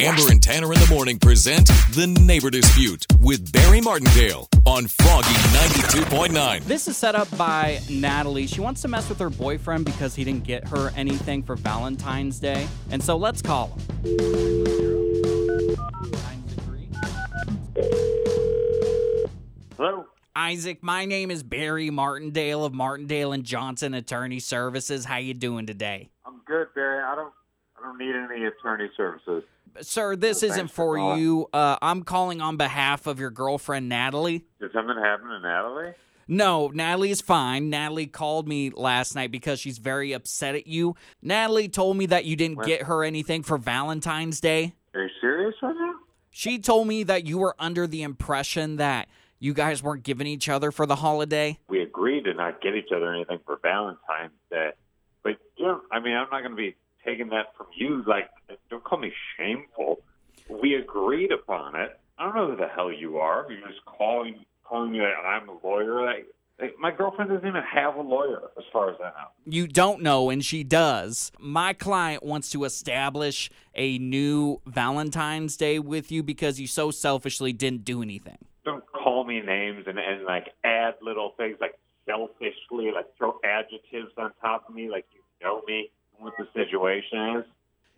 Amber and Tanner in the morning present The Neighbor Dispute with Barry Martindale on Froggy 92.9. This is set up by Natalie. She wants to mess with her boyfriend because he didn't get her anything for Valentine's Day. And so let's call him. Hello. Isaac, my name is Barry Martindale of Martindale and Johnson Attorney Services. How you doing today? I'm good, Barry. I don't I don't need any attorney services. Sir, this Thanks isn't for you. Uh, I'm calling on behalf of your girlfriend, Natalie. Did something happen to Natalie? No, Natalie is fine. Natalie called me last night because she's very upset at you. Natalie told me that you didn't What? get her anything for Valentine's Day. Are you serious right now? She told me that you were under the impression that you guys weren't giving each other for the holiday. We agreed to not get each other anything for Valentine's Day. But you know, I mean, I'm not going to be taking that from you. Like, don't call me shameful. We agreed upon it. I don't know who the hell you are. You're just calling calling me that I'm a lawyer. Like, like, my girlfriend doesn't even have a lawyer, as far as I know. You don't know, and she does. My client wants to establish a new Valentine's Day with you because you so selfishly didn't do anything. don't call me names and, and like add little things like selfishly, like throw adjectives on top of me, like you know me the situation is.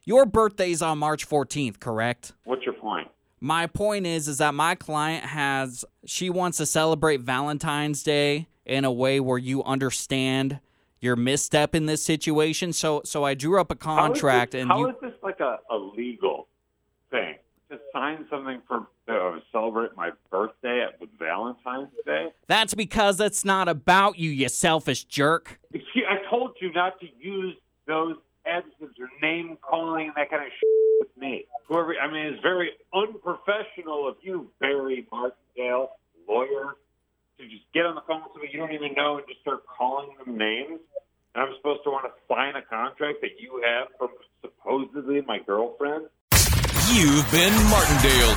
Your birthday's on March 14th, correct? What's your point? My point is is that my client has she wants to celebrate Valentine's Day in a way where you understand your misstep in this situation. So so I drew up a How contract this, and how you is this like a, a legal thing? To sign something for to celebrate my birthday at with Valentine's Day? that's because it's not about you, you selfish jerk. Excuse, I told you not to use those name calling and that kind of shit with me. Whoever, I mean, it's very unprofessional of you, Barry Martindale, lawyer, to just get on the phone with somebody you don't even know and just start calling them names. And I'm supposed to want to sign a contract that you have from supposedly my girlfriend. You've been Martindale.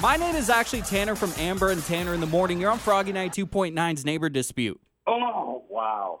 My name is actually Tanner from Amber and Tanner in the Morning. You're on Froggy 92.9's Neighbor Dispute. Oh, wow.